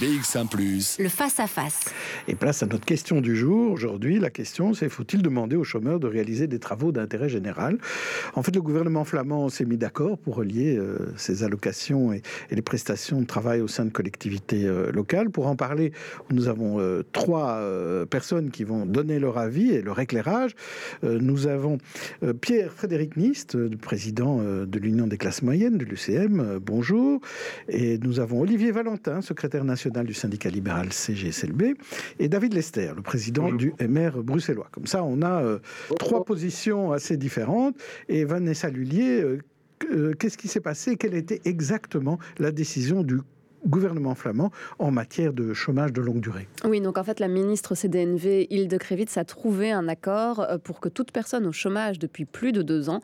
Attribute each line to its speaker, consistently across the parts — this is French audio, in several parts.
Speaker 1: BX1 ⁇
Speaker 2: le face-à-face.
Speaker 3: Et place à notre question du jour. Aujourd'hui, la question, c'est faut-il demander aux chômeurs de réaliser des travaux d'intérêt général? En fait, le gouvernement flamand s'est mis d'accord pour relier euh, ses allocations et, les prestations de travail au sein de collectivités euh, locales. Pour en parler, nous avons euh, trois personnes qui vont donner leur avis et leur éclairage. nous avons Pierre-Frédéric Nist, président de l'Union des classes moyennes de l'UCM. bonjour. Et nous avons Olivier Valentin, secrétaire national du syndicat libéral CGSLB, et David Lester, le président du MR bruxellois. Comme ça, on a euh, trois positions assez différentes. Et Vanessa Lullier, euh, euh, qu'est-ce qui s'est passé? Quelle était exactement la décision du gouvernement flamand en matière de chômage de longue durée.
Speaker 4: Oui, donc en fait, la ministre CDNV Hilde a trouvé un accord euh, pour que toute personne au chômage depuis plus de deux ans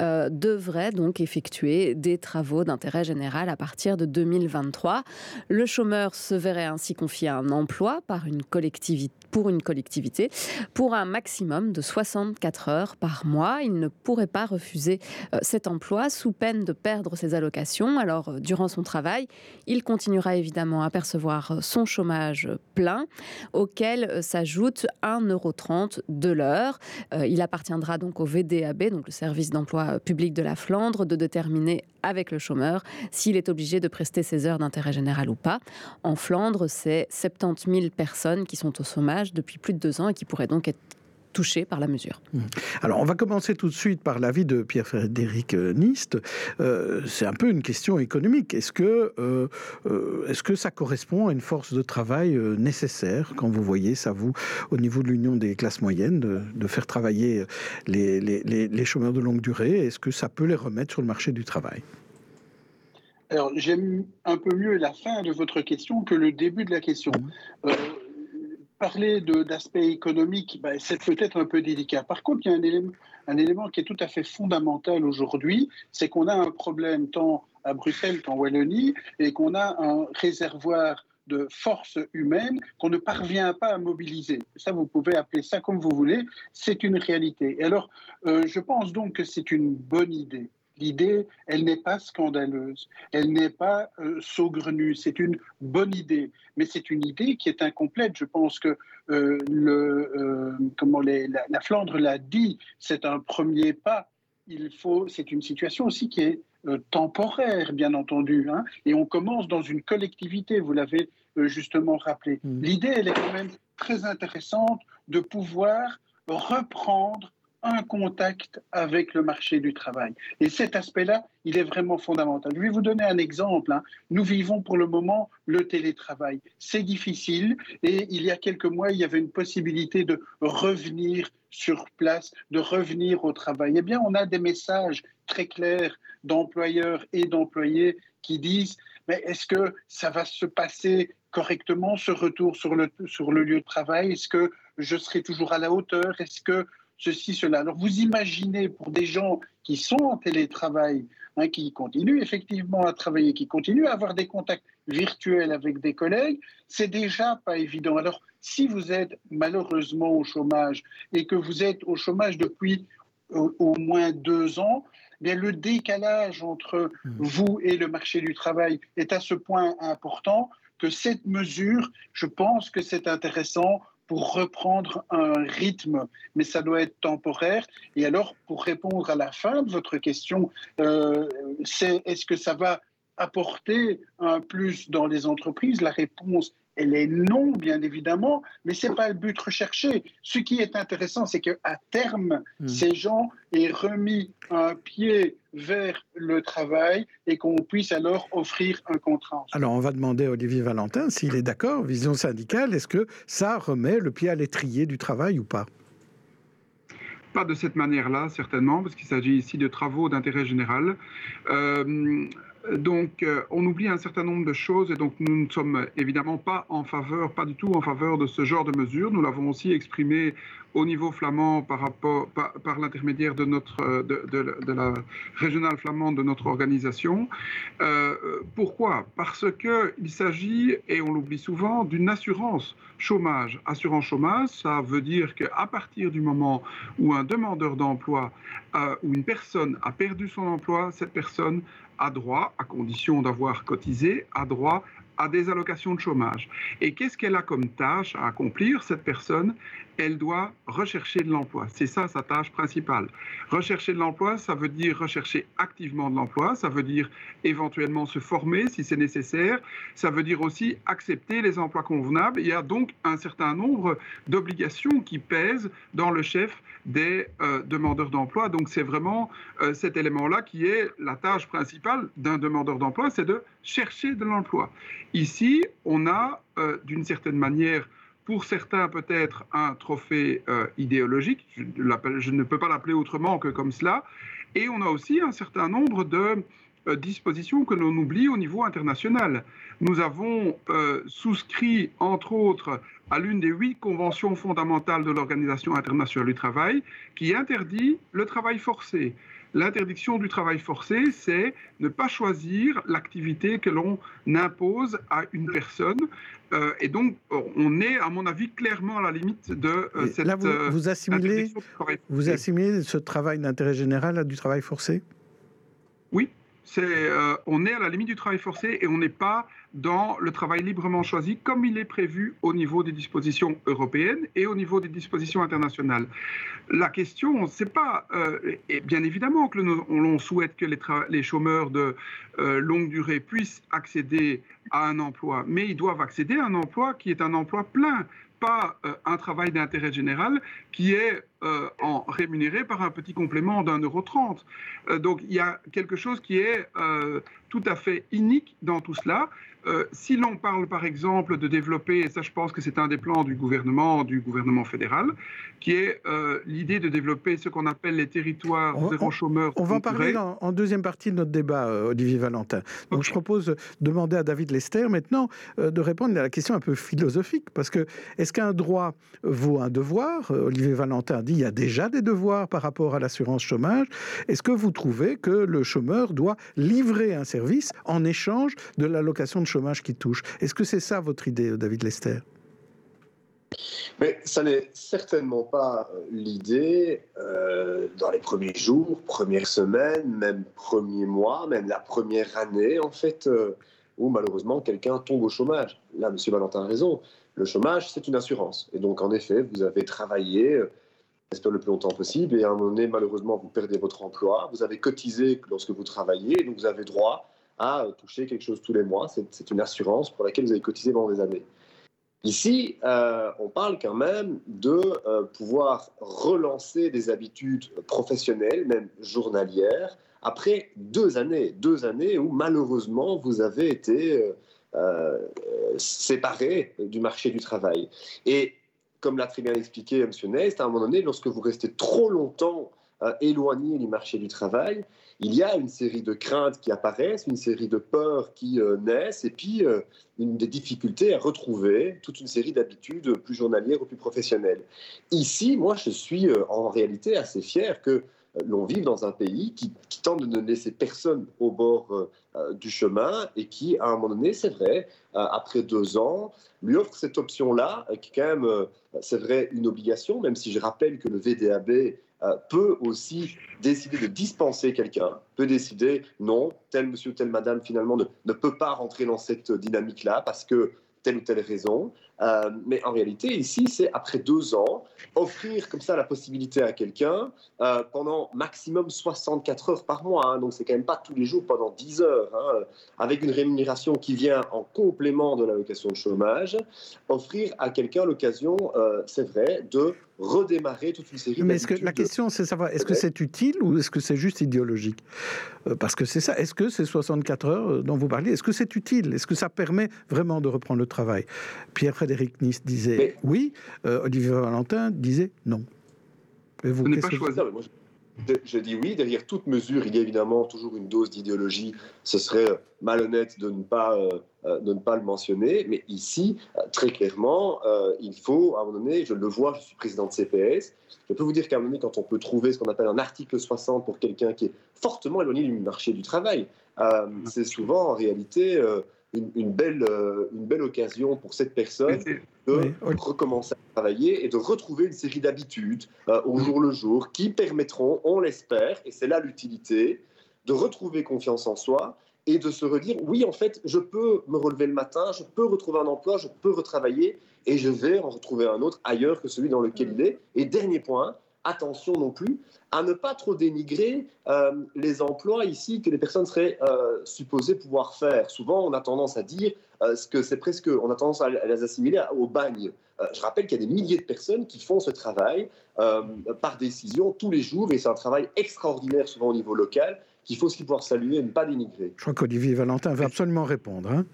Speaker 4: euh, devrait donc effectuer des travaux d'intérêt général à partir de 2023. Le chômeur se verrait ainsi confier un emploi par une collectivité pour une collectivité pour un maximum de 64 heures par mois. Il ne pourrait pas refuser euh, cet emploi sous peine de perdre ses allocations. Alors, durant son travail, il continuera évidemment à percevoir son chômage plein, auquel euh, s'ajoute 1,30€ de l'heure. Il appartiendra donc au VDAB, donc le service d'emploi public de la Flandre, de déterminer avec le chômeur s'il est obligé de prester ses heures d'intérêt général ou pas. En Flandre, c'est 70 000 personnes qui sont au chômage depuis plus de deux ans et qui pourraient donc être touchés par la mesure. Mmh.
Speaker 3: Alors, on va commencer tout de suite par l'avis de Pierre-Frédéric Nist. Euh, c'est un peu une question économique. Est-ce que, euh, euh, est-ce que ça correspond à une force de travail nécessaire quand vous voyez ça, vous, au niveau de l'Union des classes moyennes, de, faire travailler les, les, les, chômeurs de longue durée? Est-ce que ça peut les remettre sur le marché du travail?
Speaker 5: Alors, j'aime un peu mieux la fin de votre question que le début de la question. Mmh parler d'aspect économique, ben, c'est peut-être un peu délicat. Par contre, il y a un élément, qui est tout à fait fondamental aujourd'hui, c'est qu'on a un problème tant à Bruxelles qu'en Wallonie, et qu'on a un réservoir de forces humaines qu'on ne parvient pas à mobiliser. Ça, vous pouvez appeler ça comme vous voulez, c'est une réalité. Et alors, euh, je pense donc que c'est une bonne idée L'idée, elle n'est pas scandaleuse, elle n'est pas euh, saugrenue, c'est une bonne idée, mais c'est une idée qui est incomplète. Je pense que euh, le, euh, comment les, la, Flandre l'a dit, c'est un premier pas. Il faut, c'est une situation aussi qui est temporaire, bien entendu, hein, et on commence dans une collectivité. Vous l'avez justement rappelé. Mmh. L'idée, elle est quand même très intéressante de pouvoir reprendre un contact avec le marché du travail. Et cet aspect-là, il est vraiment fondamental. Je vais vous donner un exemple. Hein. Nous vivons pour le moment le télétravail. C'est difficile et il y a quelques mois, il y avait une possibilité de revenir sur place, de revenir au travail. Eh bien, on a des messages très clairs d'employeurs et d'employés qui disent mais est-ce que ça va se passer correctement, ce retour sur le, sur le lieu de travail? Est-ce que je serai toujours à la hauteur? Est-ce que ceci, cela. Alors vous imaginez pour des gens qui sont en télétravail, hein, qui continuent effectivement à travailler, qui continuent à avoir des contacts virtuels avec des collègues, c'est déjà pas évident. Alors si vous êtes malheureusement au chômage et que vous êtes au chômage depuis au, moins deux ans, eh bien le décalage entre mmh. vous et le marché du travail est à ce point important que cette mesure, je pense que c'est intéressant pour reprendre un rythme, mais ça doit être temporaire. Et alors, pour répondre à la fin de votre question, euh, c'est est-ce que ça va apporter un plus dans les entreprises? La réponse elle est non, bien évidemment, mais ce n'est pas le but recherché. Ce qui est intéressant, c'est qu'à terme, hmm. ces gens aient remis un pied vers le travail et qu'on puisse alors offrir un contrat.
Speaker 3: Alors, on va demander à Olivier Valentin s'il est d'accord, vision syndicale, est-ce que ça remet le pied à l'étrier du travail ou pas?
Speaker 6: Pas de cette manière-là, certainement, parce qu'il s'agit ici de travaux d'intérêt général. Euh, donc, euh, on oublie un certain nombre de choses et donc nous ne sommes évidemment pas en faveur, pas du tout en faveur de ce genre de mesures. Nous l'avons aussi exprimé au niveau flamand par, l'intermédiaire de, euh, de, la régionale flamande de notre organisation. Euh, pourquoi? Parce qu'il s'agit, et on l'oublie souvent, d'une assurance chômage. Assurance chômage, ça veut dire qu'à partir du moment où un demandeur d'emploi euh, ou une personne a perdu son emploi, cette personne a droit, à condition d'avoir cotisé, a droit à des allocations de chômage. Et qu'est-ce qu'elle a comme tâche à accomplir, cette personne? Elle doit rechercher de l'emploi. C'est ça sa tâche principale. Rechercher de l'emploi, ça veut dire rechercher activement de l'emploi, ça veut dire éventuellement se former si c'est nécessaire, ça veut dire aussi accepter les emplois convenables. Il y a donc un certain nombre d'obligations qui pèsent dans le chef des euh, demandeurs d'emploi. Donc c'est vraiment euh, cet élément-là qui est la tâche principale d'un demandeur d'emploi, c'est de chercher de l'emploi. Ici, on a euh, d'une certaine manière, pour certains peut-être un trophée euh, idéologique, je, ne peux pas l'appeler autrement que comme cela, et on a aussi un certain nombre de euh, dispositions que l'on oublie au niveau international. Nous avons souscrit, entre autres, à l'une des huit conventions fondamentales de l'Organisation internationale du travail qui interdit le travail forcé. L'interdiction du travail forcé, c'est ne pas choisir l'activité que l'on impose à une personne. Euh, et donc, on est, à mon avis, clairement à la limite de
Speaker 3: euh, cette. Là, vous, euh, vous assimilez, vous assimilez ce travail d'intérêt général à du travail forcé?
Speaker 6: Oui, euh, on est à la limite du travail forcé et on n'est pas dans le travail librement choisi comme il est prévu au niveau des dispositions européennes et au niveau des dispositions internationales. La question, c'est pas, euh, et bien évidemment que l'on souhaite que les, chômeurs de euh, longue durée puissent accéder à un emploi, mais ils doivent accéder à un emploi qui est un emploi plein, pas un travail d'intérêt général qui est euh, en rémunéré par un petit complément d'un euro trente. Euh, donc il y a quelque chose qui est euh, tout à fait inique dans tout cela. si l'on parle par exemple de développer, et ça je pense que c'est un des plans du gouvernement, du gouvernement fédéral, qui est l'idée de développer ce qu'on appelle les territoires zéro chômeur.
Speaker 3: On va en parler en deuxième partie de notre débat, Olivier Valentin. Donc je propose de demander à David Lester maintenant de répondre à la question un peu philosophique, parce que est-ce qu'un droit vaut un devoir? Olivier Valentin dit il y a déjà des devoirs par rapport à l'assurance chômage. Est-ce que vous trouvez que le chômeur doit livrer un service en échange de l'allocation de chômage qui touche? Est-ce que c'est ça votre idée, David Lester?
Speaker 1: Mais ça n'est certainement pas euh, l'idée euh, dans les premiers jours, premières semaines, même premiers mois, même la première année, en fait, euh, où malheureusement quelqu'un tombe au chômage. Là, M. Valentin a raison. Le chômage, c'est une assurance. Et donc, en effet, vous avez travaillé le plus longtemps possible. Et à un moment donné, malheureusement, vous perdez votre emploi. Vous avez cotisé lorsque vous travaillez, donc vous avez droit à toucher quelque chose tous les mois. C'est une assurance pour laquelle vous avez cotisé pendant des années. Ici, euh, on parle quand même de euh, pouvoir relancer des habitudes professionnelles, même journalières, après deux années, deux années où malheureusement vous avez été euh, séparé du marché du travail. Et comme l'a très bien expliqué M. Nest, à un moment donné, lorsque vous restez trop longtemps euh, éloigné du marché du travail, il y a une série de craintes qui apparaissent, une série de peurs qui euh, naissent, et puis euh, une des difficultés à retrouver toute une série d'habitudes plus journalières ou plus professionnelles. Ici, moi, je suis en réalité assez fier que l'on vive dans un pays qui, tente de ne laisser personne au bord du chemin et qui, à un moment donné, c'est vrai, après deux ans, lui offre cette option-là, qui est quand même, c'est vrai, une obligation, même si je rappelle que le VDAB euh, peut aussi décider de dispenser quelqu'un, peut décider non, tel monsieur ou telle madame finalement ne, ne peut pas rentrer dans cette dynamique-là parce que telle ou telle raison. Euh, mais en réalité, ici, c'est après deux ans, offrir comme ça la possibilité à quelqu'un euh, pendant maximum 64 heures par mois. Hein, donc, c'est quand même pas tous les jours pendant 10 heures, hein, avec une rémunération qui vient en complément de l'allocation de chômage. Offrir à quelqu'un l'occasion, euh, c'est vrai, de redémarrer toute une série
Speaker 3: Mais est-ce que la question, c'est savoir, est-ce que c'est utile ou est-ce que c'est juste idéologique? Parce que c'est ça. Est-ce que ces 64 heures dont vous parliez, est-ce que c'est utile? Est-ce que ça permet vraiment de reprendre le travail? Pierre Frédéric Nice disait oui, euh, Olivier Valentin disait non.
Speaker 1: Et vous, pas choisi. je, dis oui, derrière toute mesure, il y a évidemment toujours une dose d'idéologie. Ce serait euh, malhonnête de ne pas, euh, de ne pas le mentionner. Mais ici, très clairement, il faut, à un moment donné, je le vois, je suis président de CPS, je peux vous dire qu'à un moment donné, quand on peut trouver ce qu'on appelle un article 60 pour quelqu'un qui est fortement éloigné du marché du travail, c'est souvent en réalité une, belle, euh, une belle occasion pour cette personne de recommencer à travailler et de retrouver une série d'habitudes euh, au jour le jour qui permettront, on l'espère, et c'est là l'utilité, de retrouver confiance en soi et de se redire, oui, en fait, je peux me relever le matin, je peux retrouver un emploi, je peux retravailler, et je vais en retrouver un autre ailleurs que celui dans lequel il est. Et dernier point, attention non plus à ne pas trop dénigrer euh, les emplois ici que les personnes seraient euh, supposées pouvoir faire. Souvent, on a tendance à dire euh, ce que c'est presque, on a tendance à les assimiler au bagne. je rappelle qu'il y a des milliers de personnes qui font ce travail par décision tous les jours, et c'est un travail extraordinaire souvent au niveau local qu'il faut aussi pouvoir saluer et ne pas dénigrer.
Speaker 3: Je crois qu'Olivier Valentin veut absolument répondre. Hein.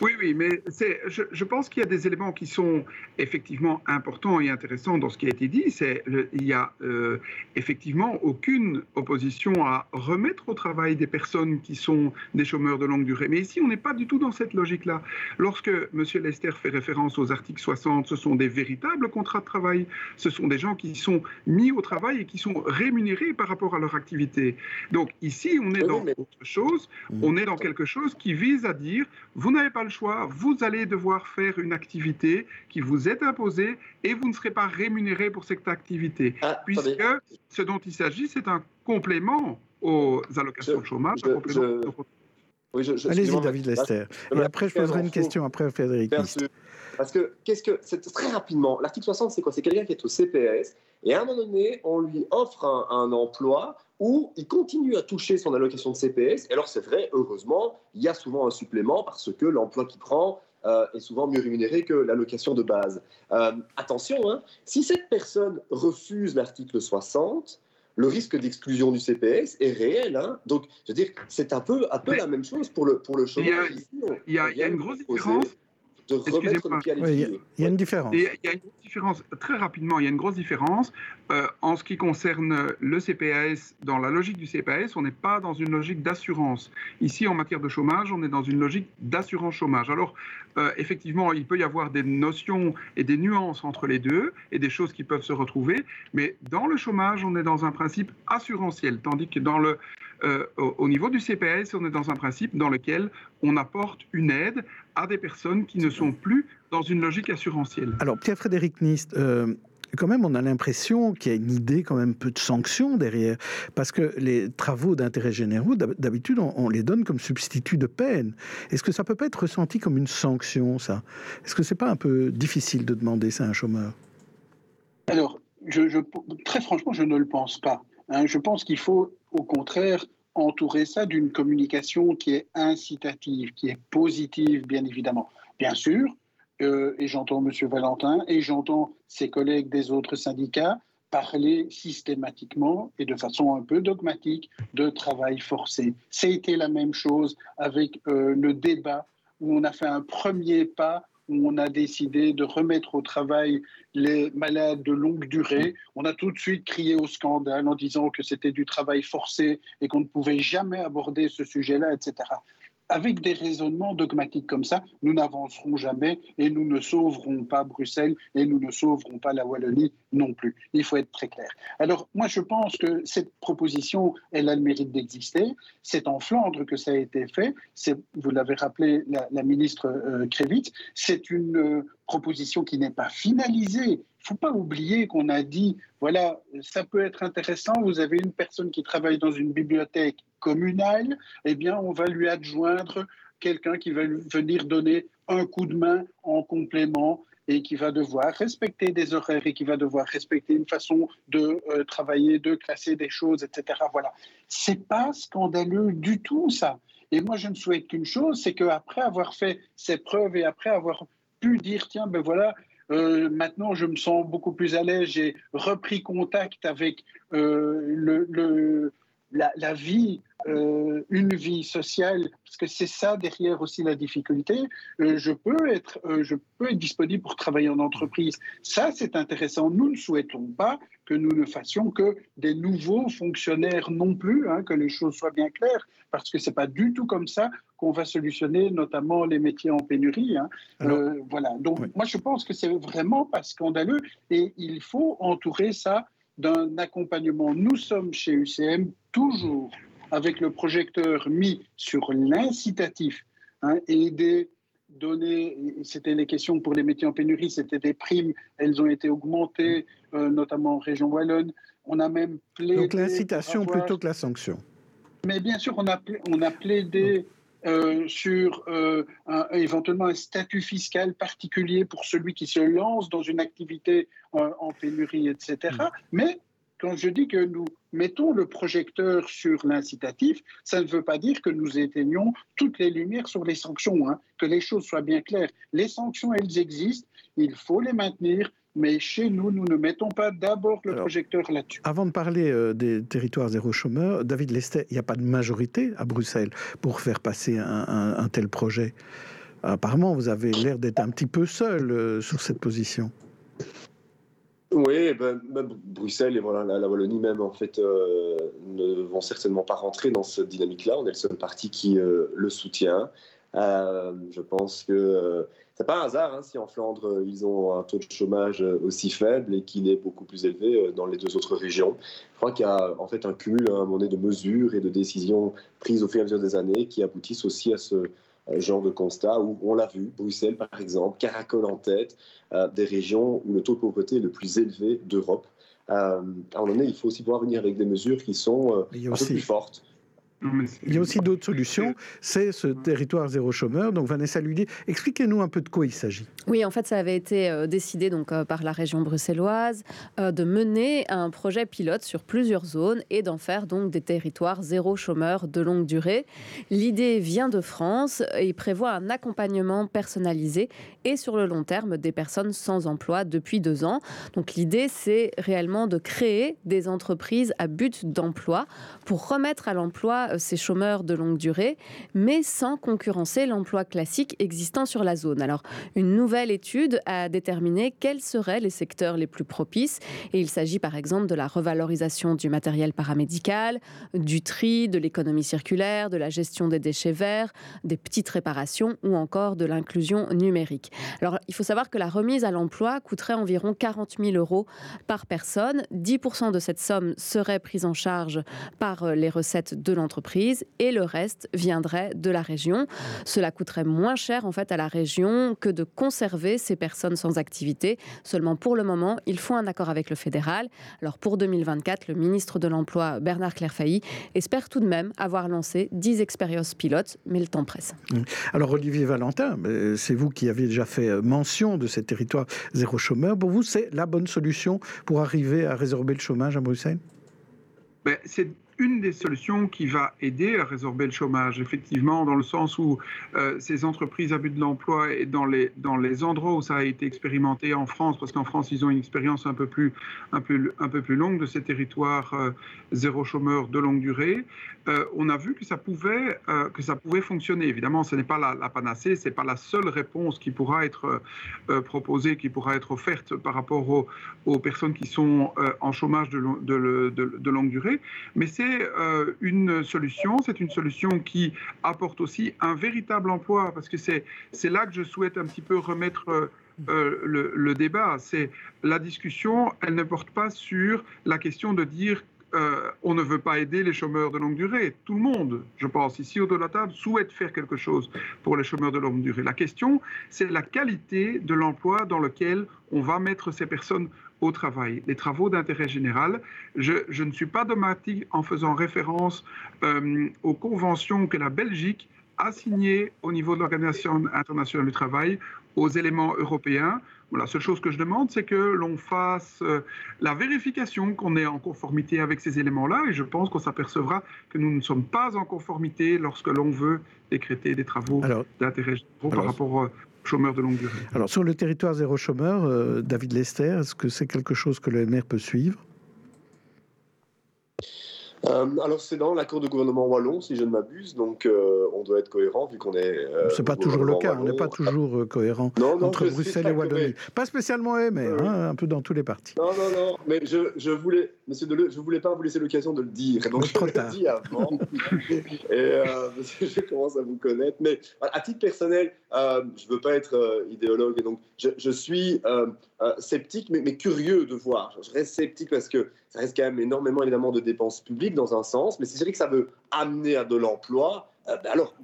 Speaker 6: oui, oui, mais je, je, pense qu'il y a des éléments qui sont effectivement importants et intéressants dans ce qui a été dit. C'est il y a euh, effectivement aucune opposition à remettre au travail des personnes qui sont des chômeurs de longue durée. Mais ici, on n'est pas du tout dans cette logique-là. Lorsque M. Lester fait référence aux articles 60, ce sont des véritables contrats de travail. Ce sont des gens qui sont mis au travail et qui sont rémunérés par rapport à leur activité. Donc ici, on est dans autre chose. Mm. On est dans quelque chose qui vise à dire, vous n'avez pas le choix, vous allez devoir faire une activité qui vous est imposée et vous ne serez pas rémunéré pour cette activité. Ah, puisque ce dont il s'agit, c'est un complément aux allocations de chômage.
Speaker 3: Allez-y, David Lester. Et après, je poserai une question après Frédéric.
Speaker 1: Parce que, qu'est-ce que, c'est très rapidement, l'article 60, c'est quoi? C'est quelqu'un qui est au CPS et à un moment donné, on lui offre un emploi où il continue à toucher son allocation de CPS. Et alors c'est vrai, heureusement, il y a souvent un supplément parce que l'emploi qu'il prend euh, est souvent mieux rémunéré que l'allocation de base. Euh, attention, hein, si cette personne refuse l'article 60, le risque d'exclusion du CPS est réel. Hein. Donc, je veux dire, c'est un peu, un peu la même chose pour le, pour le chômage.
Speaker 6: Il y a, il y a une grosse différence
Speaker 3: il y a une différence.
Speaker 6: il y a une différence, très rapidement, il y a une grosse différence. Euh, en ce qui concerne le CPAS, dans la logique du CPAS, on n'est pas dans une logique d'assurance. Ici, en matière de chômage, on est dans une logique d'assurance chômage. Alors, euh, effectivement, il peut y avoir des notions et des nuances entre les deux et des choses qui peuvent se retrouver, mais dans le chômage, on est dans un principe assurantiel, tandis que dans le, euh, au niveau du CPS, on est dans un principe dans lequel on apporte une aide à des personnes qui ne sont plus dans une logique assurantielle.
Speaker 3: Alors, Pierre-Frédéric Nist, euh, quand même, on a l'impression qu'il y a une idée quand même peu de sanctions derrière, parce que les travaux d'intérêt généraux, d'habitude, on, les donne comme substitut de peine. Est-ce que ça peut pas être ressenti comme une sanction, ça? Est-ce que c'est pas un peu difficile de demander ça à un chômeur?
Speaker 5: Alors, je, très franchement, je ne le pense pas. Hein. je pense qu'il faut, au contraire, entourer ça d'une communication qui est incitative, qui est positive, bien évidemment. Bien sûr, euh, et j'entends M. Valentin et j'entends ses collègues des autres syndicats parler systématiquement et de façon un peu dogmatique de travail forcé. C'était la même chose avec euh, le débat où on a fait un premier pas on a décidé de remettre au travail les malades de longue durée. On a tout de suite crié au scandale en disant que c'était du travail forcé et qu'on ne pouvait jamais aborder ce sujet-là, etc avec des raisonnements dogmatiques comme ça, nous n'avancerons jamais et nous ne sauverons pas Bruxelles et nous ne sauverons pas la Wallonie non plus. Il faut être très clair. Alors, moi, je pense que cette proposition, elle a le mérite d'exister. C'est en Flandre que ça a été fait. Vous l'avez rappelé, la, ministre euh, C'est une euh, proposition qui n'est pas finalisée. Ne faut pas oublier qu'on a dit, voilà, ça peut être intéressant, vous avez une personne qui travaille dans une bibliothèque communale, eh bien, on va lui adjoindre quelqu'un qui va venir donner un coup de main en complément et qui va devoir respecter des horaires et qui va devoir respecter une façon de euh, travailler, de classer des choses, etc. Voilà. C'est pas scandaleux du tout, ça. Et moi, je ne souhaite qu'une chose, c'est qu'après avoir fait ces preuves et après avoir pu dire, tiens, ben voilà, euh, maintenant, je me sens beaucoup plus à l'aise. J'ai repris contact avec euh, le, la, vie, euh, une vie sociale, parce que c'est ça derrière aussi la difficulté. je peux être, je peux être disponible pour travailler en entreprise. Ça, c'est intéressant. Nous ne souhaitons pas que nous ne fassions que des nouveaux fonctionnaires non plus, hein, que les choses soient bien claires, parce que c'est pas du tout comme ça qu'on va solutionner notamment les métiers en pénurie. Hein. Euh, voilà. Donc moi je pense que c'est vraiment pas scandaleux et il faut entourer ça d'un accompagnement. Nous sommes chez UCM toujours avec le projecteur mis sur l'incitatif hein, et des données, c'était les questions pour les métiers en pénurie, c'était des primes, elles ont été augmentées, euh, notamment en région Wallonne. On a même plaidé.
Speaker 3: Donc l'incitation plutôt que la sanction.
Speaker 5: Mais bien sûr, on a, on a plaidé euh, sur euh, éventuellement un statut fiscal particulier pour celui qui se lance dans une activité en pénurie, etc. Mm. Mais quand je dis que nous mettons le projecteur sur l'incitatif, ça ne veut pas dire que nous éteignons toutes les lumières sur les sanctions, hein. que les choses soient bien claires. Les sanctions, elles existent, il faut les maintenir, mais chez nous, nous ne mettons pas d'abord le projecteur là-dessus.
Speaker 3: Avant de parler euh, des territoires zéro chômeur, David Lestet, il n'y a pas de majorité à Bruxelles pour faire passer un, tel projet. Apparemment, vous avez l'air d'être un petit peu seul euh, sur cette position.
Speaker 1: Oui, ben, même Bruxelles et voilà, la, Wallonie même, en fait, euh, ne vont certainement pas rentrer dans cette dynamique-là. On est le seul parti qui le soutient. je pense que c'est pas un hasard hein, si en Flandre euh, ils ont un taux de chômage euh, aussi faible et qu'il est beaucoup plus élevé euh, dans les deux autres régions. Je crois qu'il y a en fait un cumul à un moment donné de mesures et de décisions prises au fur et à mesure des années qui aboutissent aussi à ce genre de constat où on l'a vu, Bruxelles par exemple, caracole en tête des régions où le taux de pauvreté est le plus élevé d'Europe. à un moment donné, il faut aussi pouvoir venir avec des mesures qui sont un peu plus fortes.
Speaker 3: Il y a aussi d'autres solutions. C'est ce territoire zéro chômeur. Donc Vanessa Lully, expliquez-nous un peu de quoi il s'agit.
Speaker 4: Oui, en fait, ça avait été euh, décidé donc euh, par la région bruxelloise euh, de mener un projet pilote sur plusieurs zones et d'en faire donc des territoires zéro chômeur de longue durée. L'idée vient de France et prévoit un accompagnement personnalisé et sur le long terme des personnes sans emploi depuis deux ans. Donc l'idée, c'est réellement de créer des entreprises à but d'emploi pour remettre à l'emploi euh, ces chômeurs de longue durée, mais sans concurrencer l'emploi classique existant sur la zone. Alors, une nouvelle étude a déterminé quels seraient les secteurs les plus propices, et il s'agit par exemple de la revalorisation du matériel paramédical, du tri, de l'économie circulaire, de la gestion des déchets verts, des petites réparations ou encore de l'inclusion numérique. Alors, il faut savoir que la remise à l'emploi coûterait environ 40 000 euros par personne. 10% de cette somme serait prise en charge par euh, les recettes de l'entreprise et le reste viendrait de la région. Cela coûterait moins cher en fait à la région que de conserver ces personnes sans activité. Seulement pour le moment, il faut un accord avec le fédéral. Alors pour 2024, le ministre de l'Emploi Bernard Clairfailly espère tout de même avoir lancé 10 expériences pilotes, mais le temps presse.
Speaker 3: Alors Olivier Valentin, euh, c'est vous qui avez déjà fait euh, mention de ces territoires zéro chômeur. Pour vous, c'est la bonne solution pour arriver à résorber le chômage à Bruxelles
Speaker 6: ben, C'est une des solutions qui va aider à résorber le chômage, effectivement, dans le sens où euh, ces entreprises à but de l'emploi et dans les, dans les endroits où ça a été expérimenté en France, parce qu'en France, ils ont une expérience un peu plus, un peu, un peu plus longue de ces territoires euh, zéro chômeur de longue durée, euh, on a vu que ça pouvait, que ça pouvait fonctionner. Évidemment, ce n'est pas la, panacée, ce n'est pas la seule réponse qui pourra être proposée, qui pourra être offerte par rapport aux, aux personnes qui sont en chômage de, de, de, de longue durée, mais c'est euh, une solution, c'est une solution qui apporte aussi un véritable emploi, parce que c'est là que je souhaite un petit peu remettre euh, euh, le, débat. C'est la discussion, elle ne porte pas sur la question de dire on ne veut pas aider les chômeurs de longue durée. Tout le monde, je pense, ici autour de la table, souhaite faire quelque chose pour les chômeurs de longue durée. La question, c'est la qualité de l'emploi dans lequel on va mettre ces personnes au travail. Les travaux d'intérêt général, je, ne suis pas dogmatique en faisant référence euh, aux conventions que la Belgique a signées au niveau de l'Organisation internationale du travail, aux éléments européens. la seule chose que je demande, c'est que l'on fasse euh, la vérification qu'on est en conformité avec ces éléments-là, et je pense qu'on s'apercevra que nous ne sommes pas en conformité lorsque l'on veut décréter des travaux d'intérêt général par rapport chômeurs de longue durée.
Speaker 3: Alors sur le territoire zéro chômeur, euh, David Lester, est-ce que c'est quelque chose que le MR peut suivre?
Speaker 1: Euh, alors c'est dans l'accord de gouvernement wallon, si je ne m'abuse, donc euh, on doit être cohérent vu qu'on est.
Speaker 3: Euh, c'est pas toujours le cas, on n'est pas toujours cohérent entre Bruxelles et Wallonie. Pas spécialement MR, hein, un peu dans tous les partis.
Speaker 1: Non, non, non, mais je, je voulais, Monsieur Deleu, je voulais pas vous laisser l'occasion de le dire, donc je l'ai dit avant, et je commence à vous connaître. Mais à titre personnel, je veux pas être idéologue, et donc je, je suis sceptique, mais, curieux de voir. Je reste sceptique parce que ça reste quand même énormément évidemment de dépenses publiques dans un sens, mais c'est vrai que ça veut amener à de l'emploi. Euh, ben alors,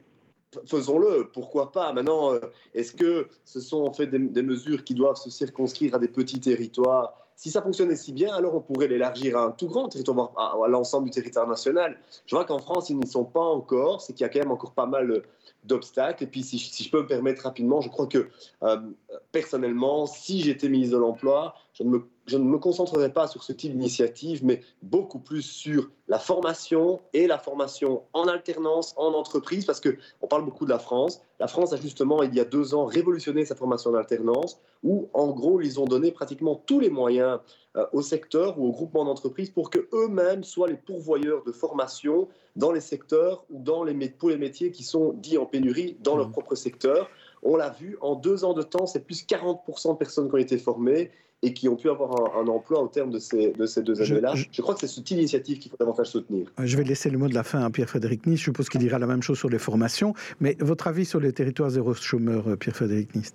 Speaker 1: faisons-le, pourquoi pas Maintenant, euh, est-ce que ce sont en fait des, mesures qui doivent se circonscrire à des petits territoires? Si ça fonctionnait si bien, alors on pourrait l'élargir à un tout grand territoire, à, l'ensemble du territoire national. Je vois qu'en France, ils n'y sont pas encore, c'est qu'il y a quand même encore pas mal d'obstacles. Et puis, si, je peux me permettre rapidement, je crois que personnellement, si j'étais ministre de l'Emploi, je ne me je ne me concentrerai pas sur ce type d'initiative, mais beaucoup plus sur la formation et la formation en alternance, en entreprise, parce qu'on parle beaucoup de la France. La France a justement, il y a deux ans, révolutionné sa formation en alternance, où en gros, ils ont donné pratiquement tous les moyens euh, au secteur ou au groupement d'entreprises pour qu'eux-mêmes soient les pourvoyeurs de formation dans les secteurs ou dans les, pour les métiers qui sont dits en pénurie dans leur mmh. propre secteur. On l'a vu, en deux ans de temps, c'est plus 40% de personnes qui ont été formées et qui ont pu avoir un, emploi au terme de ces, de ces deux années-là. Je, crois que c'est cette initiative qu'il faut davantage soutenir.
Speaker 3: Je vais laisser le mot de la fin à Pierre-Frédéric Nice. Je suppose qu'il dira la même chose sur les formations. Mais votre avis sur les territoires zéro chômeur, euh, Pierre-Frédéric Nice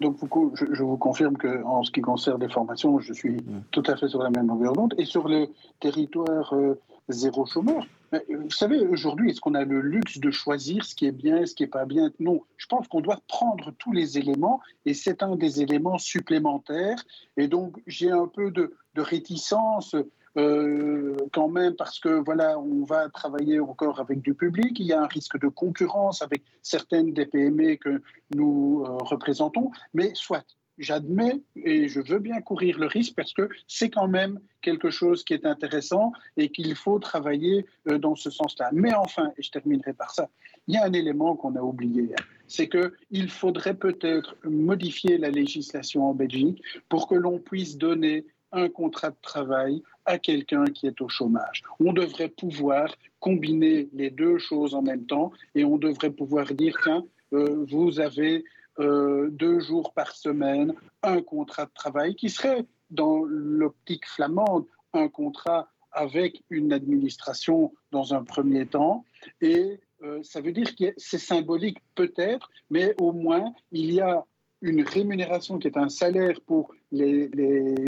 Speaker 5: donc, je, vous confirme qu'en ce qui concerne les formations, je suis tout à fait sur la même longueur d'onde. Et sur les territoires euh, zéro chômeur. Vous savez, aujourd'hui, est-ce qu'on a le luxe de choisir ce qui est bien ce qui n'est pas bien? Non. Je pense qu'on doit prendre tous les éléments et c'est un des éléments supplémentaires. Et donc, j'ai un peu de, réticence euh, quand même parce que voilà, on va travailler encore avec du public. Il y a un risque de concurrence avec certaines des PME que nous euh, représentons. Mais soit, j'admets et je veux bien courir le risque parce que c'est quand même quelque chose qui est intéressant et qu'il faut travailler euh, dans ce sens-là. Mais enfin, et je terminerai par ça, il y a un élément qu'on a oublié, c'est qu'il faudrait peut-être modifier la législation en Belgique pour que l'on puisse donner un contrat de travail à quelqu'un qui est au chômage. On devrait pouvoir combiner les deux choses en même temps et on devrait pouvoir dire, tiens, euh, vous avez euh, deux jours par semaine, un contrat de travail qui serait, dans l'optique flamande, un contrat avec une administration dans un premier temps. Et euh, ça veut dire que c'est symbolique peut-être, mais au moins il y a une rémunération qui est un salaire pour les,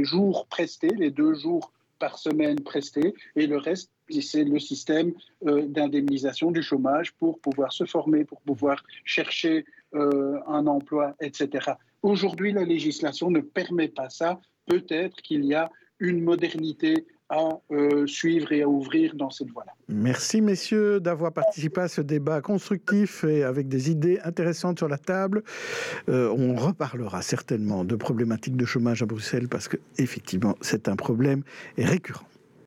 Speaker 5: jours prestés, les deux jours par semaine prestés, et le reste, c'est le système euh, d'indemnisation du chômage pour pouvoir se former, pour pouvoir chercher euh, un emploi, etc. Aujourd'hui, la législation ne permet pas ça. Peut-être qu'il y a une modernité à euh, suivre et à ouvrir dans cette voie-là.
Speaker 3: Merci messieurs d'avoir participé à ce débat constructif et avec des idées intéressantes sur la table. Euh, on reparlera certainement de problématiques de chômage à Bruxelles parce que effectivement c'est un problème récurrent.